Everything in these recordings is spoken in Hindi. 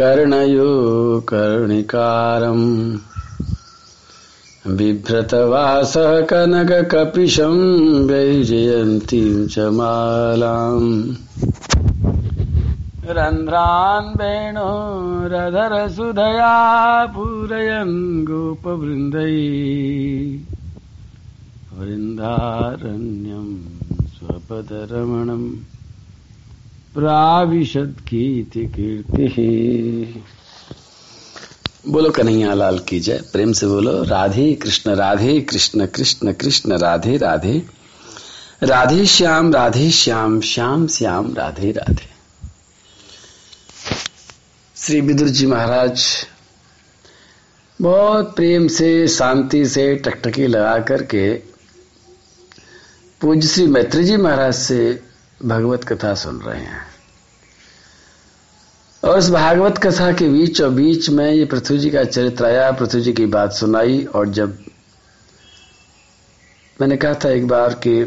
कर्णयो कर्णिकारम्। बिभ्रतवासः कनककपिशं वैजयन्तीं च मालाम्। रन्ध्रान् वेणोरधरसुधया पूरयन् गोपवृन्दै। वृन्दारण्यं स्वपदरमणम्। प्राविशद कीर्ति कीर्ति। बोलो कन्हैया, लाल की जय। प्रेम से बोलो, राधे कृष्ण राधे कृष्ण कृष्ण कृष्ण, राधे राधे। राधे श्याम राधे श्याम श्याम श्याम, राधे राधे। श्री विदुर जी महाराज, बहुत प्रेम से, शांति से, टकटकी लगा करके पूज्य श्री मैत्री जी महाराज से भगवत कथा सुन रहे हैं। और इस भागवत कथा के बीच और बीच में ये पृथ्वी जी का चरित्र आया, पृथ्वी जी की बात सुनाई, और जब मैंने कहा था एक बार कि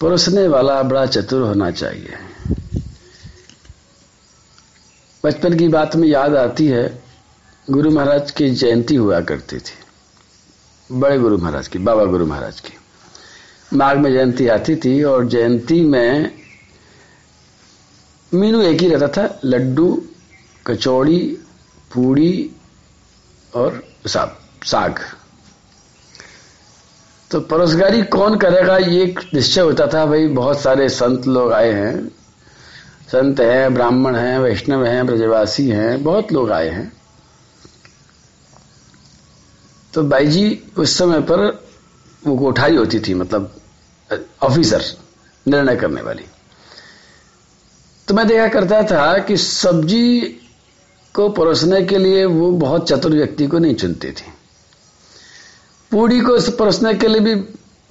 परोसने वाला बड़ा चतुर होना चाहिए। बचपन की बात में याद आती है, गुरु महाराज की जयंती हुआ करती थी। बड़े गुरु महाराज की, बाबा गुरु महाराज की। माघ में जयंती आती थी और जयंती में मीनू एक ही रहता था, लड्डू, कचौड़ी, पूड़ी और साग तो परोसगारी कौन करेगा ये एक निश्चय होता था, भाई बहुत सारे संत लोग आए हैं। संत हैं, ब्राह्मण हैं, वैष्णव हैं, ब्रजवासी हैं, बहुत लोग आए हैं। तो भाई जी उस समय पर वो कोठारी होती थी मतलब ऑफिसर, निर्णय करने वाली। तो मैं देखा करता था कि सब्ज़ी को परोसने के लिए वो बहुत चतुर व्यक्ति को नहीं चुनती थी। पूड़ी को परोसने के लिए भी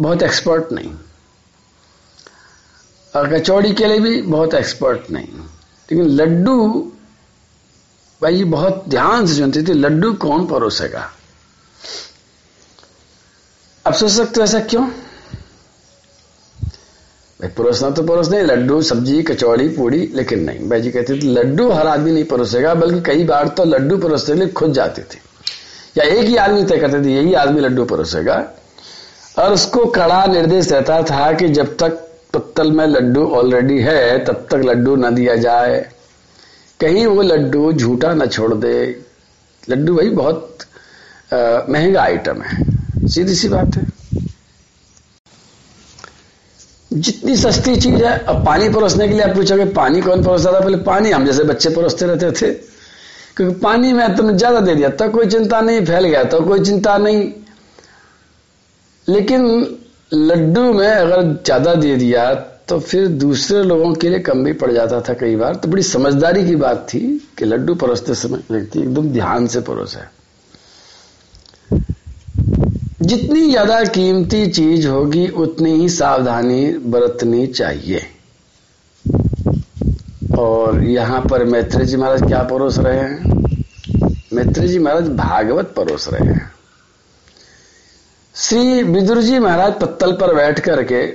बहुत एक्सपर्ट नहीं। और कचौड़ी के लिए भी बहुत एक्सपर्ट नहीं। लेकिन लड्डू, भाई बहुत ध्यान से चुनते थे, लड्डू कौन परोसेगा? अब सोच सकते हो ऐसा क्यों? परोसना तो परोस नहीं लड्डू, सब्ज़ी, कचौड़ी, पूड़ी, लेकिन नहीं। भाई जी कहते थे, लड्डू हर आदमी नहीं परोसेगा, बल्कि कई बार तो लड्डू परोसने के लिए खुद जाते थे। या एक ही आदमी तय करते थे, यही आदमी लड्डू परोसेगा। और उसको कड़ा निर्देश रहता था कि जब तक पत्तल में लड्डू ऑलरेडी है, तब तक लड्डू न दिया जाए। कहीं वो लड्डू झूठा ना छोड़ दे। लड्डू भाई बहुत महँगा आइटम है। सीधी सी बात है। जितनी सस्ती चीज़ है, अब पानी परोसने के लिए आप पूछोगे, पानी कौन परोसता था? पहले पानी, हम जैसे बच्चे परोसते रहते थे। क्योंकि पानी में तुमने ज़्यादा दे दिया तो कोई चिंता नहीं, फैल गया तो कोई चिंता नहीं। लेकिन लड्डू में अगर ज़्यादा दे दिया तो फिर दूसरे लोगों के लिए कम भी पड़ जाता था कई बार। तो बड़ी समझदारी की बात थी कि लड्डू परोसते समय व्यक्ति एकदम ध्यान से परोसे। जितनी ज़्यादा कीमती चीज़ होगी, उतनी ही सावधानी बरतनी चाहिए। और यहाँ पर मैत्री जी महाराज क्या परोस रहे हैं? मैत्री जी महाराज भागवत परोस रहे हैं। श्री विदुर जी महाराज पत्तल पर बैठ करके,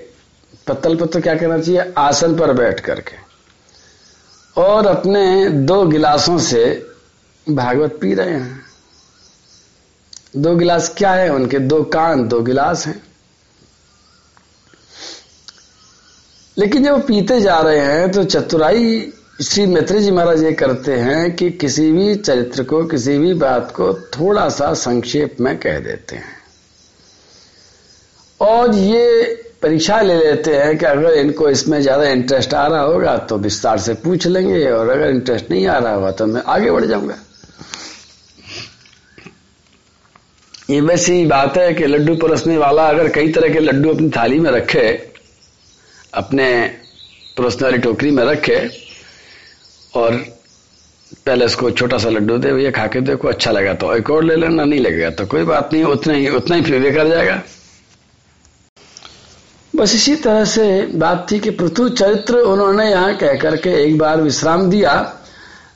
पत्तल पर तो क्या कहना चाहिए? आसन पर बैठ करके। और अपने दो गिलासों से भागवत पी रहे हैं। दो गिलास क्या है उनके? दो कान, दो गिलास हैं। लेकिन जब पीते जा रहे हैं तो चतुराई श्री मैत्री जी महाराज ये करते हैं कि किसी भी चरित्र को, किसी भी बात को थोड़ा सा संक्षेप में कह देते हैं। और ये परीक्षा ले लेते हैं कि अगर इनको इसमें ज़्यादा इंटरेस्ट आ रहा होगा तो विस्तार से पूछ लेंगे, और अगर इंटरेस्ट नहीं आ रहा होगा तो मैं आगे बढ़ जाऊँगा। ये वैसी बात है कि लड्डू परोसने वाला अगर कई तरह के लड्डू अपनी थाली में रखे, अपने परोसने वाली टोकरी में रखे, और पहले उसको छोटा सा लड्डू दे, भैया खा के देखो अच्छा लगा तो एक और ले लेना, नहीं लगेगा तो कोई बात नहीं, उतना ही उतना ही फिर कर जाएगा। बस इसी तरह से बात थी कि पृथु चरित्र उन्होंने यहाँ कह करके एक बार विश्राम दिया,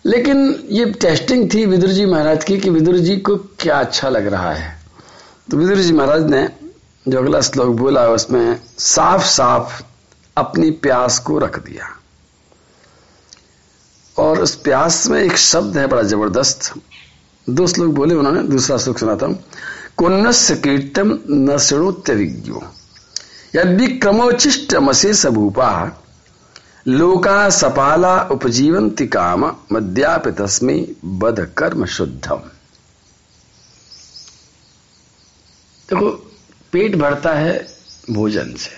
लेकिन ये टेस्टिंग थी विदुर जी महाराज की कि विदुर जी को क्या अच्छा लग रहा है। तो विदुर जी महाराज ने जो अगला श्लोक बोला, उसमें साफ़ साफ़ अपनी प्यास को रख दिया। और उस प्यास में एक शब्द है बड़ा ज़बरदस्त। दो श्लोक बोले उन्होंने, दूसरा श्लोक सुनाता हूँ। कुन्नस्य कीर्तम न शृणुत्य विज्ञो। यदि क्रमोचिष्ट मशेष भूपा लोका सपाला उपजीवंती काम, मद्यापि तस्मी बद कर्म शुद्धम। देखो, पेट भरता है भोजन से।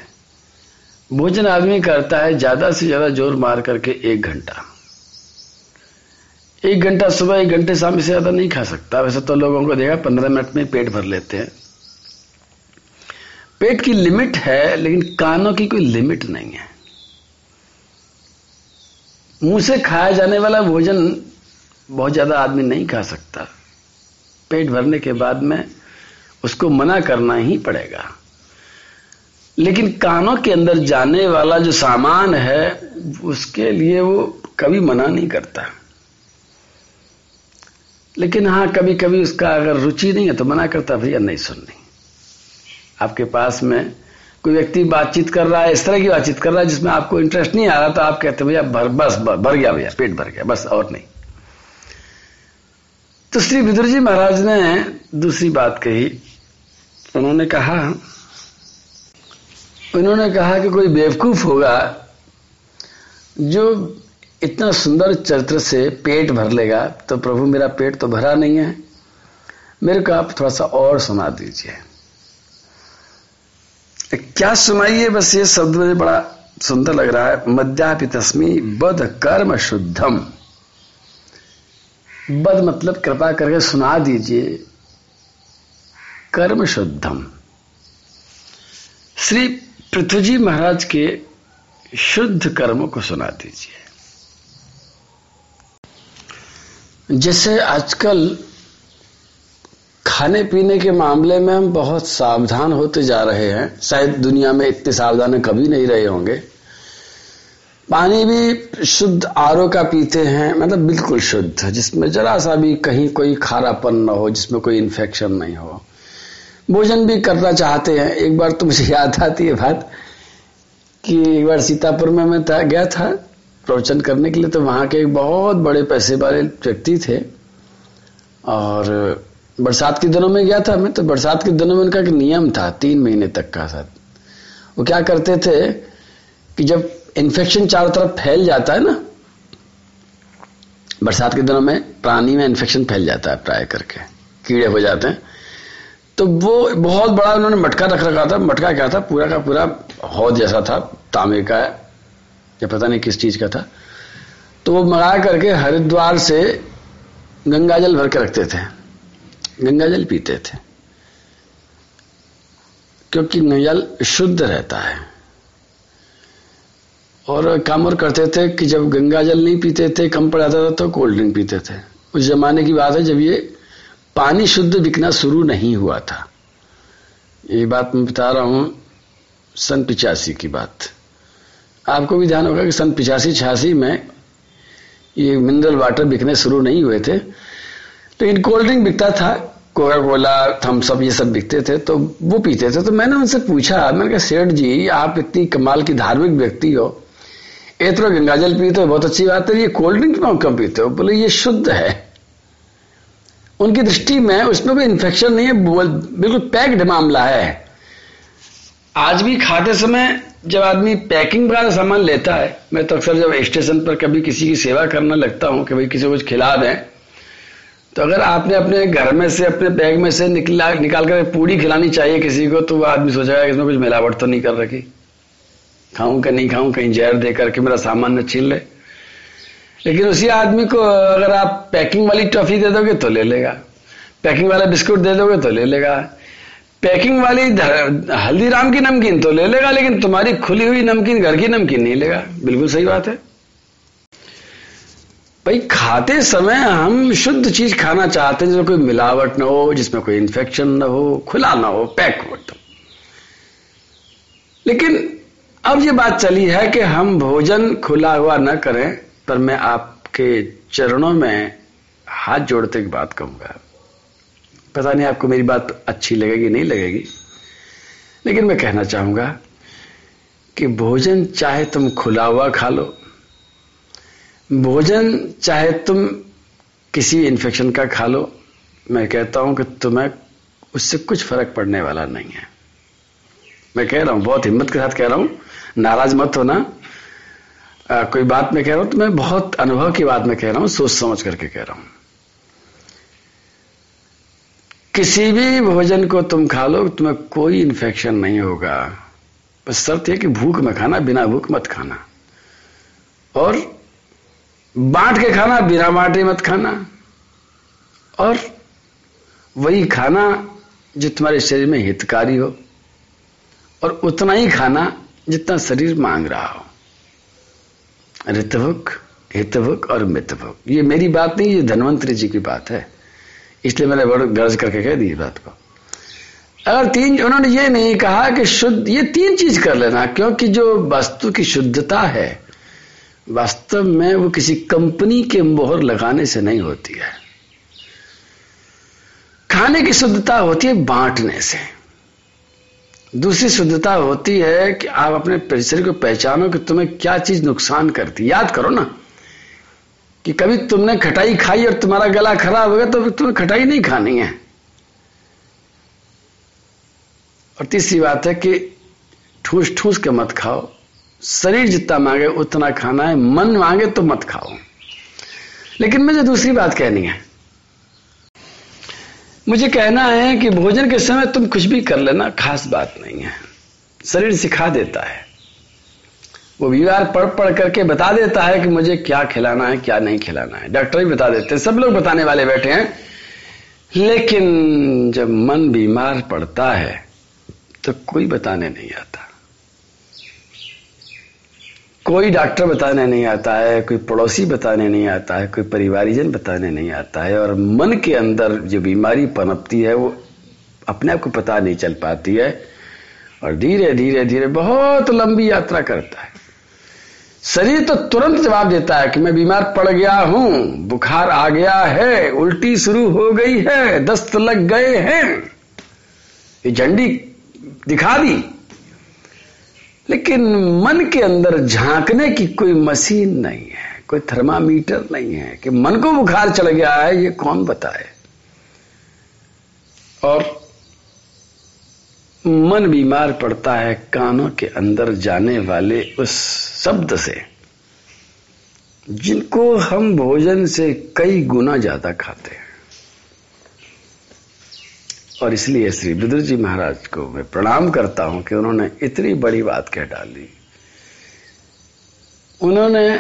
भोजन आदमी करता है ज़्यादा से ज़्यादा ज़ोर मार करके एक घंटा। एक घंटा सुबह, एक घंटे शाम से ज़्यादा नहीं खा सकता। वैसे तो लोगों को देखा, पंद्रह मिनट में पेट भर लेते हैं। पेट की लिमिट है, लेकिन कानों की कोई लिमिट नहीं है। मुँह से खाया जाने वाला भोजन बहुत ज़्यादा आदमी नहीं खा सकता। पेट भरने के बाद में उसको मना करना ही पड़ेगा। लेकिन कानों के अंदर जाने वाला जो सामान है, उसके लिए वो कभी मना नहीं करता। लेकिन हाँ कभी कभी उसका अगर रुचि नहीं है तो मना करता, भैया, नहीं सुननी। आपके पास में कोई व्यक्ति बातचीत कर रहा है, इस तरह की बातचीत कर रहा है जिसमें आपको इंटरेस्ट नहीं आ रहा तो आप कहते भैया, भर, बस भर गया भैया, पेट भर गया, बस, और नहीं। तो श्री विदुर जी महाराज ने दूसरी बात कही उन्होंने कहा उन्होंने कहा कि कोई बेवकूफ़ होगा जो इतना सुंदर चरित्र से पेट भर लेगा तो प्रभु मेरा पेट तो भरा नहीं है। मेरे को आप थोड़ा सा और सुना दीजिए। क्या सुनाइए, बस ये शब्द मुझे बड़ा सुंदर लग रहा है। मध्यापि तस्मी बद कर्म शुद्धम। बद मतलब कृपा करके सुना दीजिए। कर्म शुद्धम श्री पृथ्वी महाराज के शुद्ध कर्म को सुना दीजिए। जैसे आजकल खाने पीने के मामले में हम बहुत सावधान होते जा रहे हैं। शायद दुनिया में इतने सावधान कभी नहीं रहे होंगे। पानी भी शुद्ध आरो का पीते हैं मतलब बिल्कुल शुद्ध, जिसमें जरा सा भी कहीं कोई खारापन ना हो, जिसमें कोई इन्फेक्शन नहीं हो। भोजन भी करना चाहते हैं। एक बार तो मुझे याद आती है बात कि एक बार सीतापुर में मैं था, गया था प्रवचन करने के लिए तो वहाँ के एक बहुत बड़े पैसे वाले व्यक्ति थे। और बरसात के दिनों में गया था मैं तो बरसात के दिनों में उनका एक नियम था तीन महीने तक का साथ वो क्या करते थे कि जब इन्फेक्शन चारों तरफ़ फैल जाता है ना बरसात के दिनों में प्राणी में इन्फेक्शन फैल जाता है प्राय करके कीड़े हो जाते हैं। तो वो बहुत बड़ा उन्होंने मटका रख रखा था, मटका क्या था? पूरा का पूरा हौद जैसा था, तांबे का या पता नहीं किस चीज़ का था। तो वो मंगा करके हरिद्वार से गंगा जल भर के रखते थे। गंगा जल पीते थे। क्योंकि जल शुद्ध रहता है। और काम और करते थे कि जब गंगा जल नहीं पीते थे, कम पड़ जाता था तो कोल्ड ड्रिंक पीते थे। उस जमाने की बात है, जब ये पानी शुद्ध बिकना शुरू नहीं हुआ था। ये बात मैं बता रहा हूँ सन पिचासी की बात। आपको भी ध्यान होगा कि सन पिचासी, छियासी में ये मिनरल वाटर बिकने शुरू नहीं हुए थे। लेकिन कोल्ड ड्रिंक बिकता था कोका कोला थम्सअप ये सब बिकते थे तो वो पीते थे। तो मैंने उनसे पूछा, मैंने कहा, सेठ जी, आप इतनी कमाल की धार्मिक व्यक्ति हो। ये तो गंगाजल पीते हो, बहुत अच्छी बात है। ये कोल्ड ड्रिंक क्यों कम पीते हो? बोले, ये शुद्ध है। उनकी दृष्टि में उसमें कोई इन्फेक्शन नहीं है बिल्कुल पैक्ड मामला है। आज भी खाते समय जब आदमी पैकिंग का सामान लेता है, मैं तो अक्सर जब स्टेशन पर कभी किसी की सेवा करने लगता हूँ कि भाई किसी को कुछ खिला दें तो अगर आपने अपने घर में से, अपने बैग में से निकला, निकाल कर पूड़ी खिलानी चाहिए किसी को तो वो आदमी सोचेगा इसमें कुछ मिलावट तो नहीं कर रखी। खाऊं कि नहीं खाऊं, कहीं जहर दे करके मेरा सामान न छीन ले। लेकिन उसी आदमी को अगर आप पैकिंग वाली टॉफी दे दोगे तो ले लेगा। पैकिंग वाला बिस्कुट दे दोगे तो ले लेगा। पैकिंग वाली हल्दीराम की नमकीन तो ले लेगा, लेकिन तुम्हारी खुली हुई नमकीन, घर की नमकीन नहीं लेगा। बिल्कुल सही बात है। भाई, खाते समय हम शुद्ध चीज़ खाना चाहते हैं, जिसमें कोई मिलावट ना हो, जिसमें कोई इन्फेक्शन ना हो, खुला ना हो, पैक हो एकदम। लेकिन अब ये बात चली है कि हम भोजन खुला हुआ ना करें पर मैं आपके चरणों में हाथ जोड़ते की बात कहूँगा पता नहीं आपको मेरी बात अच्छी लगेगी, नहीं लगेगी, लेकिन मैं कहना चाहूँगा कि भोजन चाहे तुम खुला हुआ खा लो, भोजन चाहे तुम किसी इन्फेक्शन का खा लो, मैं कहता हूँ कि तुम्हें उससे कुछ फ़र्क पड़ने वाला नहीं है। मैं कह रहा हूँ, बहुत हिम्मत के साथ कह रहा हूँ, नाराज़ मत होना आ, कोई बात मैं कह रहा हूँ तो मैं बहुत अनुभव की बात मैं कह रहा हूँ सोच समझ करके कह रहा हूँ। किसी भी भोजन को तुम खा लो तुम्हें कोई इन्फेक्शन नहीं होगा। बस शर्त यह कि भूख में खाना बिना भूख मत खाना। और बांट के खाना बिना बांटे मत खाना। और वही खाना जो तुम्हारे शरीर में हितकारी हो और उतना ही खाना जितना शरीर मांग रहा हो। ऋतभुक हितभुक और मितभुक ये मेरी बात नहीं, ये धनवंतरी जी की बात है। इसलिए मैंने बड़े गर्ज करके कह दी बात को। अगर तीन, उन्होंने ये नहीं कहा कि शुद्ध, ये तीन चीज़ कर लेना, क्योंकि जो वस्तु की शुद्धता है, वास्तव में वो किसी कंपनी के मोहर लगाने से नहीं होती है। खाने की शुद्धता होती है बांटने से। दूसरी शुद्धता होती है कि आप अपने परिसर को पहचानो कि तुम्हें क्या चीज़ नुकसान करती याद करो ना कि कभी तुमने खटाई खाई और तुम्हारा गला खराब हो गया तो तुम्हें खटाई नहीं खानी है। और तीसरी बात है कि ठूस ठूस के मत खाओ। शरीर जितना मांगे उतना खाना है, मन मांगे तो मत खाओ। लेकिन मुझे दूसरी बात कहनी है। मुझे कहना है कि भोजन के समय तुम कुछ भी कर लेना, खास बात नहीं है। शरीर सिखा देता है। वो बीवार पढ़ पढ़ करके बता देता है कि मुझे क्या खिलाना है, क्या नहीं खिलाना है। डॉक्टर भी बता देते हैं। सब लोग बताने वाले बैठे हैं। लेकिन जब मन बीमार पड़ता है तो कोई बताने नहीं आता। कोई डॉक्टर बताने नहीं आता है, कोई पड़ोसी बताने नहीं आता है, कोई परिवारीजन बताने नहीं आता है और मन के अंदर जो बीमारी पनपती है, वो अपने आप को पता नहीं चल पाती है और धीरे धीरे धीरे बहुत लंबी यात्रा करता है। शरीर तो तुरंत जवाब देता है कि मैं बीमार पड़ गया हूँ, बुखार आ गया है, उल्टी शुरू हो गई है, दस्त लग गए हैं। ये झंडी दिखा दी लेकिन मन के अंदर झांकने की कोई मशीन नहीं है, कोई थर्मामीटर नहीं है कि मन को बुखार चढ़ गया है, ये कौन बताए? और मन बीमार पड़ता है कानों के अंदर जाने वाले उस शब्द से, जिनको हम भोजन से कई गुना ज़्यादा खाते हैं। और इसलिए श्री विदुर जी महाराज को मैं प्रणाम करता हूँ कि उन्होंने इतनी बड़ी बात कह डाली। उन्होंने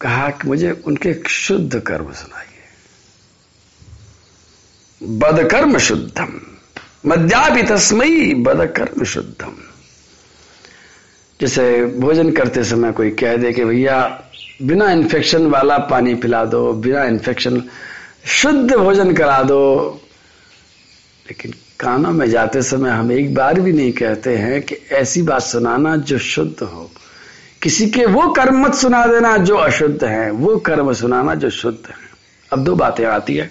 कहा कि मुझे उनके शुद्ध कर्म सुनाइए। बदकर्म शुद्धम मद्यापि तस्मयी बदकर्म शुद्धम। जैसे भोजन करते समय कोई कह दे कि भैया, बिना इन्फेक्शन वाला पानी पिला दो, बिना इन्फेक्शन शुद्ध भोजन करा दो लेकिन कानों में जाते समय हम एक बार भी नहीं कहते हैं कि ऐसी बात सुनाना जो शुद्ध हो। किसी के वो कर्म मत सुना देना जो अशुद्ध है, वो कर्म सुनाना जो शुद्ध है। अब दो बातें आती है।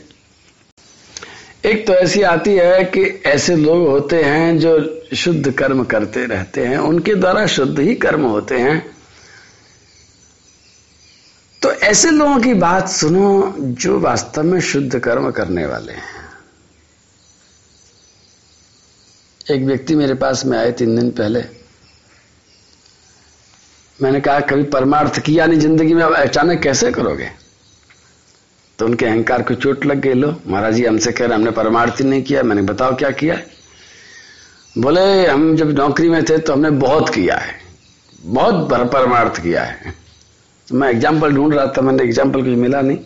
एक तो ऐसी आती है कि ऐसे लोग होते हैं जो शुद्ध कर्म करते रहते हैं, उनके द्वारा शुद्ध ही कर्म होते हैं। तो ऐसे लोगों की बात सुनो जो वास्तव में शुद्ध कर्म करने वाले हैं। एक व्यक्ति मेरे पास में आए तीन दिन पहले। मैंने कहा, कभी परमार्थ किया नहीं ज़िंदगी में, अब अचानक कैसे करोगे? तो उनके अहंकार को चोट लग गई, लो, महाराज जी, हमसे कह रहे हमने परमार्थ नहीं किया, मैंने बताओ क्या किया? बोले, हम जब नौकरी में थे तो हमने बहुत किया है, बहुत परमार्थ किया है। तो मैं एग्ज़ाम्पल ढूंढ रहा था, मैंने एग्ज़ाम्पल कुछ मिला नहीं।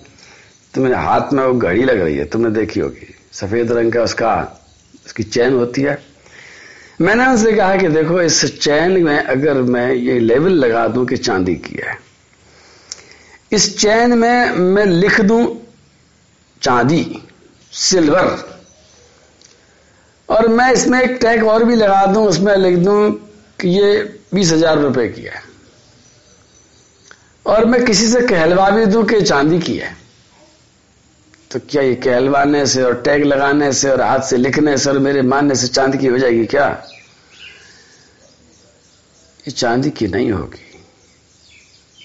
तो मेरे हाथ में वो घड़ी लग रही है, तुमने देखी होगी, सफ़ेद रंग का उसका, उसकी चैन होती है। मैंने उनसे कहा कि देखो, इस चैन में अगर मैं ये लेवल लगा दूँ कि चांदी की है, इस चैन में मैं लिख दूँ चांदी, सिल्वर। और मैं इसमें एक टैग और भी लगा दूँ, उसमें लिख दूँ कि ये बीस हज़ार रुपए की है। और मैं किसी से कहलवा भी दूँ कि चांदी की है। तो क्या ये कहलवाने से और टैग लगाने से और हाथ से लिखने से और मेरे मानने से चांदी की हो जाएगी क्या? ये चांदी की नहीं होगी।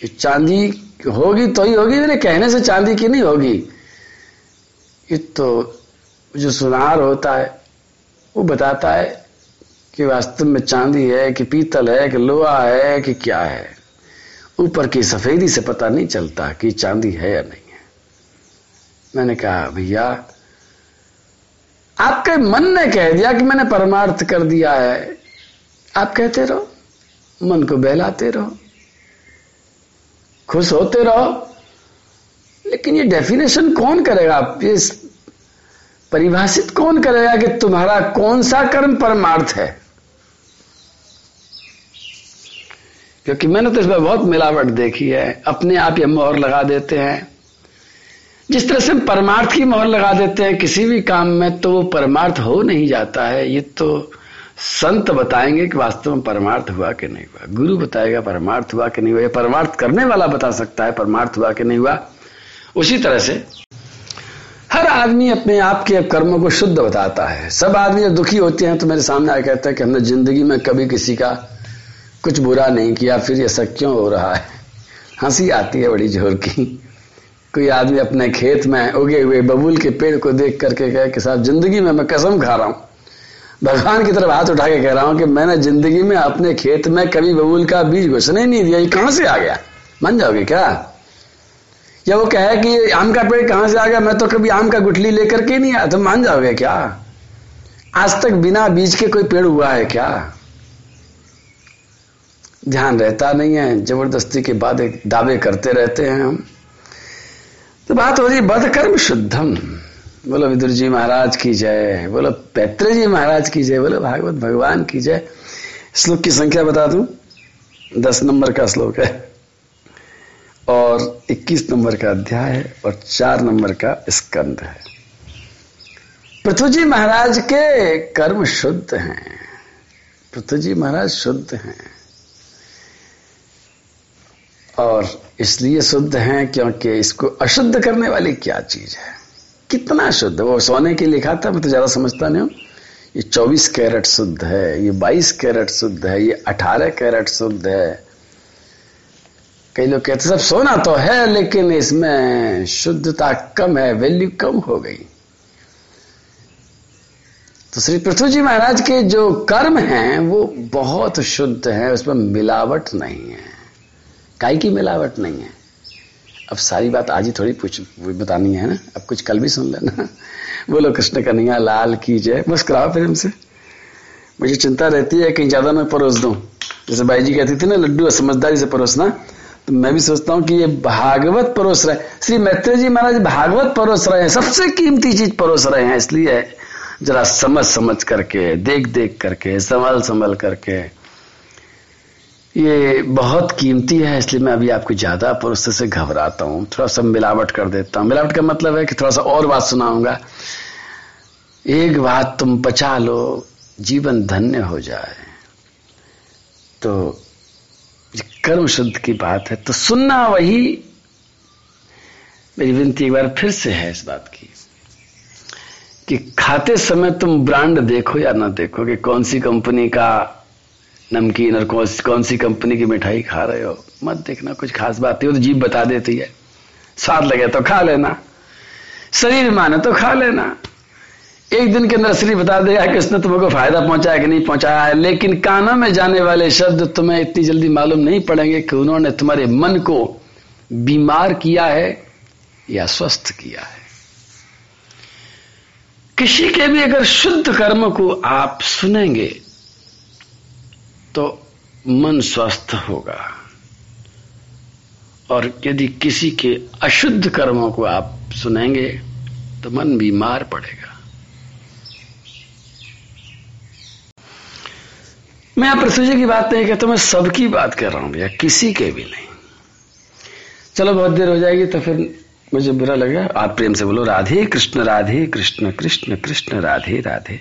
ये चांदी होगी तो ही होगी, मेरे कहने से चांदी की नहीं होगी। ये तो जो सुनार होता है, वो बताता है कि वास्तव में चांदी है, कि पीतल है, कि लोहा है, कि क्या है। ऊपर की सफेदी से पता नहीं चलता कि चांदी है या नहीं। मैंने कहा, भैया, आपके मन ने कह दिया कि मैंने परमार्थ कर दिया है। आप कहते रहो, मन को बहलाते रहो, खुश होते रहो। लेकिन ये डेफिनेशन कौन करेगा? आप ये परिभाषित कौन करेगा कि तुम्हारा कौन सा कर्म परमार्थ है? क्योंकि मैंने तो इसमें बहुत मिलावट देखी है। अपने आप ये मोहर लगा देते हैं। जिस तरह से परमार्थ की मोहर लगा देते हैं किसी भी काम में तो वो परमार्थ हो नहीं जाता है। ये तो संत बताएँगे कि वास्तव में परमार्थ हुआ कि नहीं हुआ। गुरु बताएगा परमार्थ हुआ कि नहीं हुआ। परमार्थ करने वाला बता सकता है परमार्थ हुआ कि नहीं हुआ। उसी तरह से हर आदमी अपने आप के कर्मों को शुद्ध बताता है। सब आदमी जब दुखी होते हैं तो मेरे सामने आके कहते हैं कि हमने ज़िंदगी में कभी किसी का कुछ बुरा नहीं किया, फिर ऐसा क्यों हो रहा है? हँसी आती है बड़ी ज़ोर की। कोई आदमी अपने खेत में उगे हुए बबूल के पेड़ को देख करके कहे कि साहब, ज़िंदगी में मैं कसम खा रहा हूँ। भगवान की तरफ़ हाथ उठा के कह रहा हूँ कि मैंने ज़िंदगी में अपने खेत में कभी बबूल का बीज घुसने नहीं दिया, ये कहाँ से आ गया? मान जाओगे क्या? या वो कहे कि आम का पेड़ कहाँ से आ गया? मैं तो कभी आम का गुठली लेकर के नहीं आया। तो मान जाओगे क्या? आज तक बिना बीज के कोई पेड़ हुआ है क्या? ध्यान रहता नहीं है, ज़बरदस्ती के बाद एक दावे करते रहते हैं हम। तो बात हो रही बद कर्म शुद्धम। बोलो, विदुर जी महाराज की जय। बोलो पैत्र जी महाराज की जय। बोलो, भागवत भगवान की जय। श्लोक की संख्या बता दू? दस नंबर का श्लोक है। और इक्कीस नंबर का अध्याय है और चार नंबर का स्कंद है। पृथ्वी जी महाराज के कर्म शुद्ध हैं। पृथ्वी जी महाराज शुद्ध हैं। और इसलिए शुद्ध हैं क्योंकि इसको अशुद्ध करने वाली क्या चीज़ है? कितना शुद्ध? वो सोने के लिखा था, मैं तो ज़्यादा समझता नहीं हूँ। ये 24 कैरेट शुद्ध है, ये 22 कैरेट शुद्ध है, ये 18 कैरेट शुद्ध है। कई लोग कहते सब सोना तो है, लेकिन इसमें शुद्धता कम है वैल्यू कम हो गई। तो श्री पृथ्वी जी महाराज के जो कर्म हैं, वो बहुत शुद्ध हैं, उसमें मिलावट नहीं है। काई की मिलावट नहीं है। अब सारी बात आज ही थोड़ी पूछ बतानी है ना। अब कुछ कल भी सुन लेना। बोलो, कृष्ण कन्हैया, लाल की जय। मुस्कुराओ फिर हमसे। मुझे चिंता रहती है कहीं ज़्यादा मैं परोस दूँ। जैसे भाई जी कहती थी ना, लड्डू समझदारी से परोसना। तो मैं भी सोचता हूँ कि ये भागवत परोस रहे। श्री मैत्री जी महाराज भागवत परोस रहे हैं। सबसे कीमती चीज़ परोस रहे हैं। इसलिए जरा समझ समझ करके देख देख करके संभल संभल करके ये बहुत कीमती है, इसलिए मैं अभी आपको ज़्यादा पुरुष से घबराता हूँ। थोड़ा सा मिलावट कर देता हूँ। मिलावट का मतलब है कि थोड़ा सा और बात सुनाऊँगा। एक बात तुम बचा लो, जीवन धन्य हो जाए। तो कर्म शुद्ध की बात है तो सुनना वही। मेरी विनती एक बार फिर से है इस बात की, कि खाते समय तुम ब्रांड देखो या ना देखो कि कौन सी कंपनी का नमकीन और कौन, कौन सी कंपनी की मिठाई खा रहे हो? मत देखना कुछ खास बात नहीं हो तो जीप बता देती है। स्वाद लगे तो खा लेना। शरीर माने तो खा लेना। एक दिन के अंदर शरीर बता देगा कि उसने तुमको फ़ायदा पहुँचाया कि नहीं पहुँचाया है लेकिन कानों में जाने वाले शब्द तुम्हें इतनी जल्दी मालूम नहीं पड़ेंगे कि उन्होंने तुम्हारे मन को बीमार किया है या स्वस्थ किया है। किसी के भी अगर शुद्ध कर्म को आप सुनेंगे तो मन स्वस्थ होगा। और यदि किसी के अशुद्ध कर्मों को आप सुनेंगे तो मन बीमार पड़ेगा। मैं आप प्रसुजी की बात नहीं कहता, मैं सबकी बात कर रहा हूँ भैया किसी के भी नहीं। चलो, बहुत देर हो जाएगी तो फिर मुझे बुरा लगेगा आप प्रेम से बोलो, राधे कृष्ण राधे कृष्ण कृष्ण कृष्ण, राधे राधे।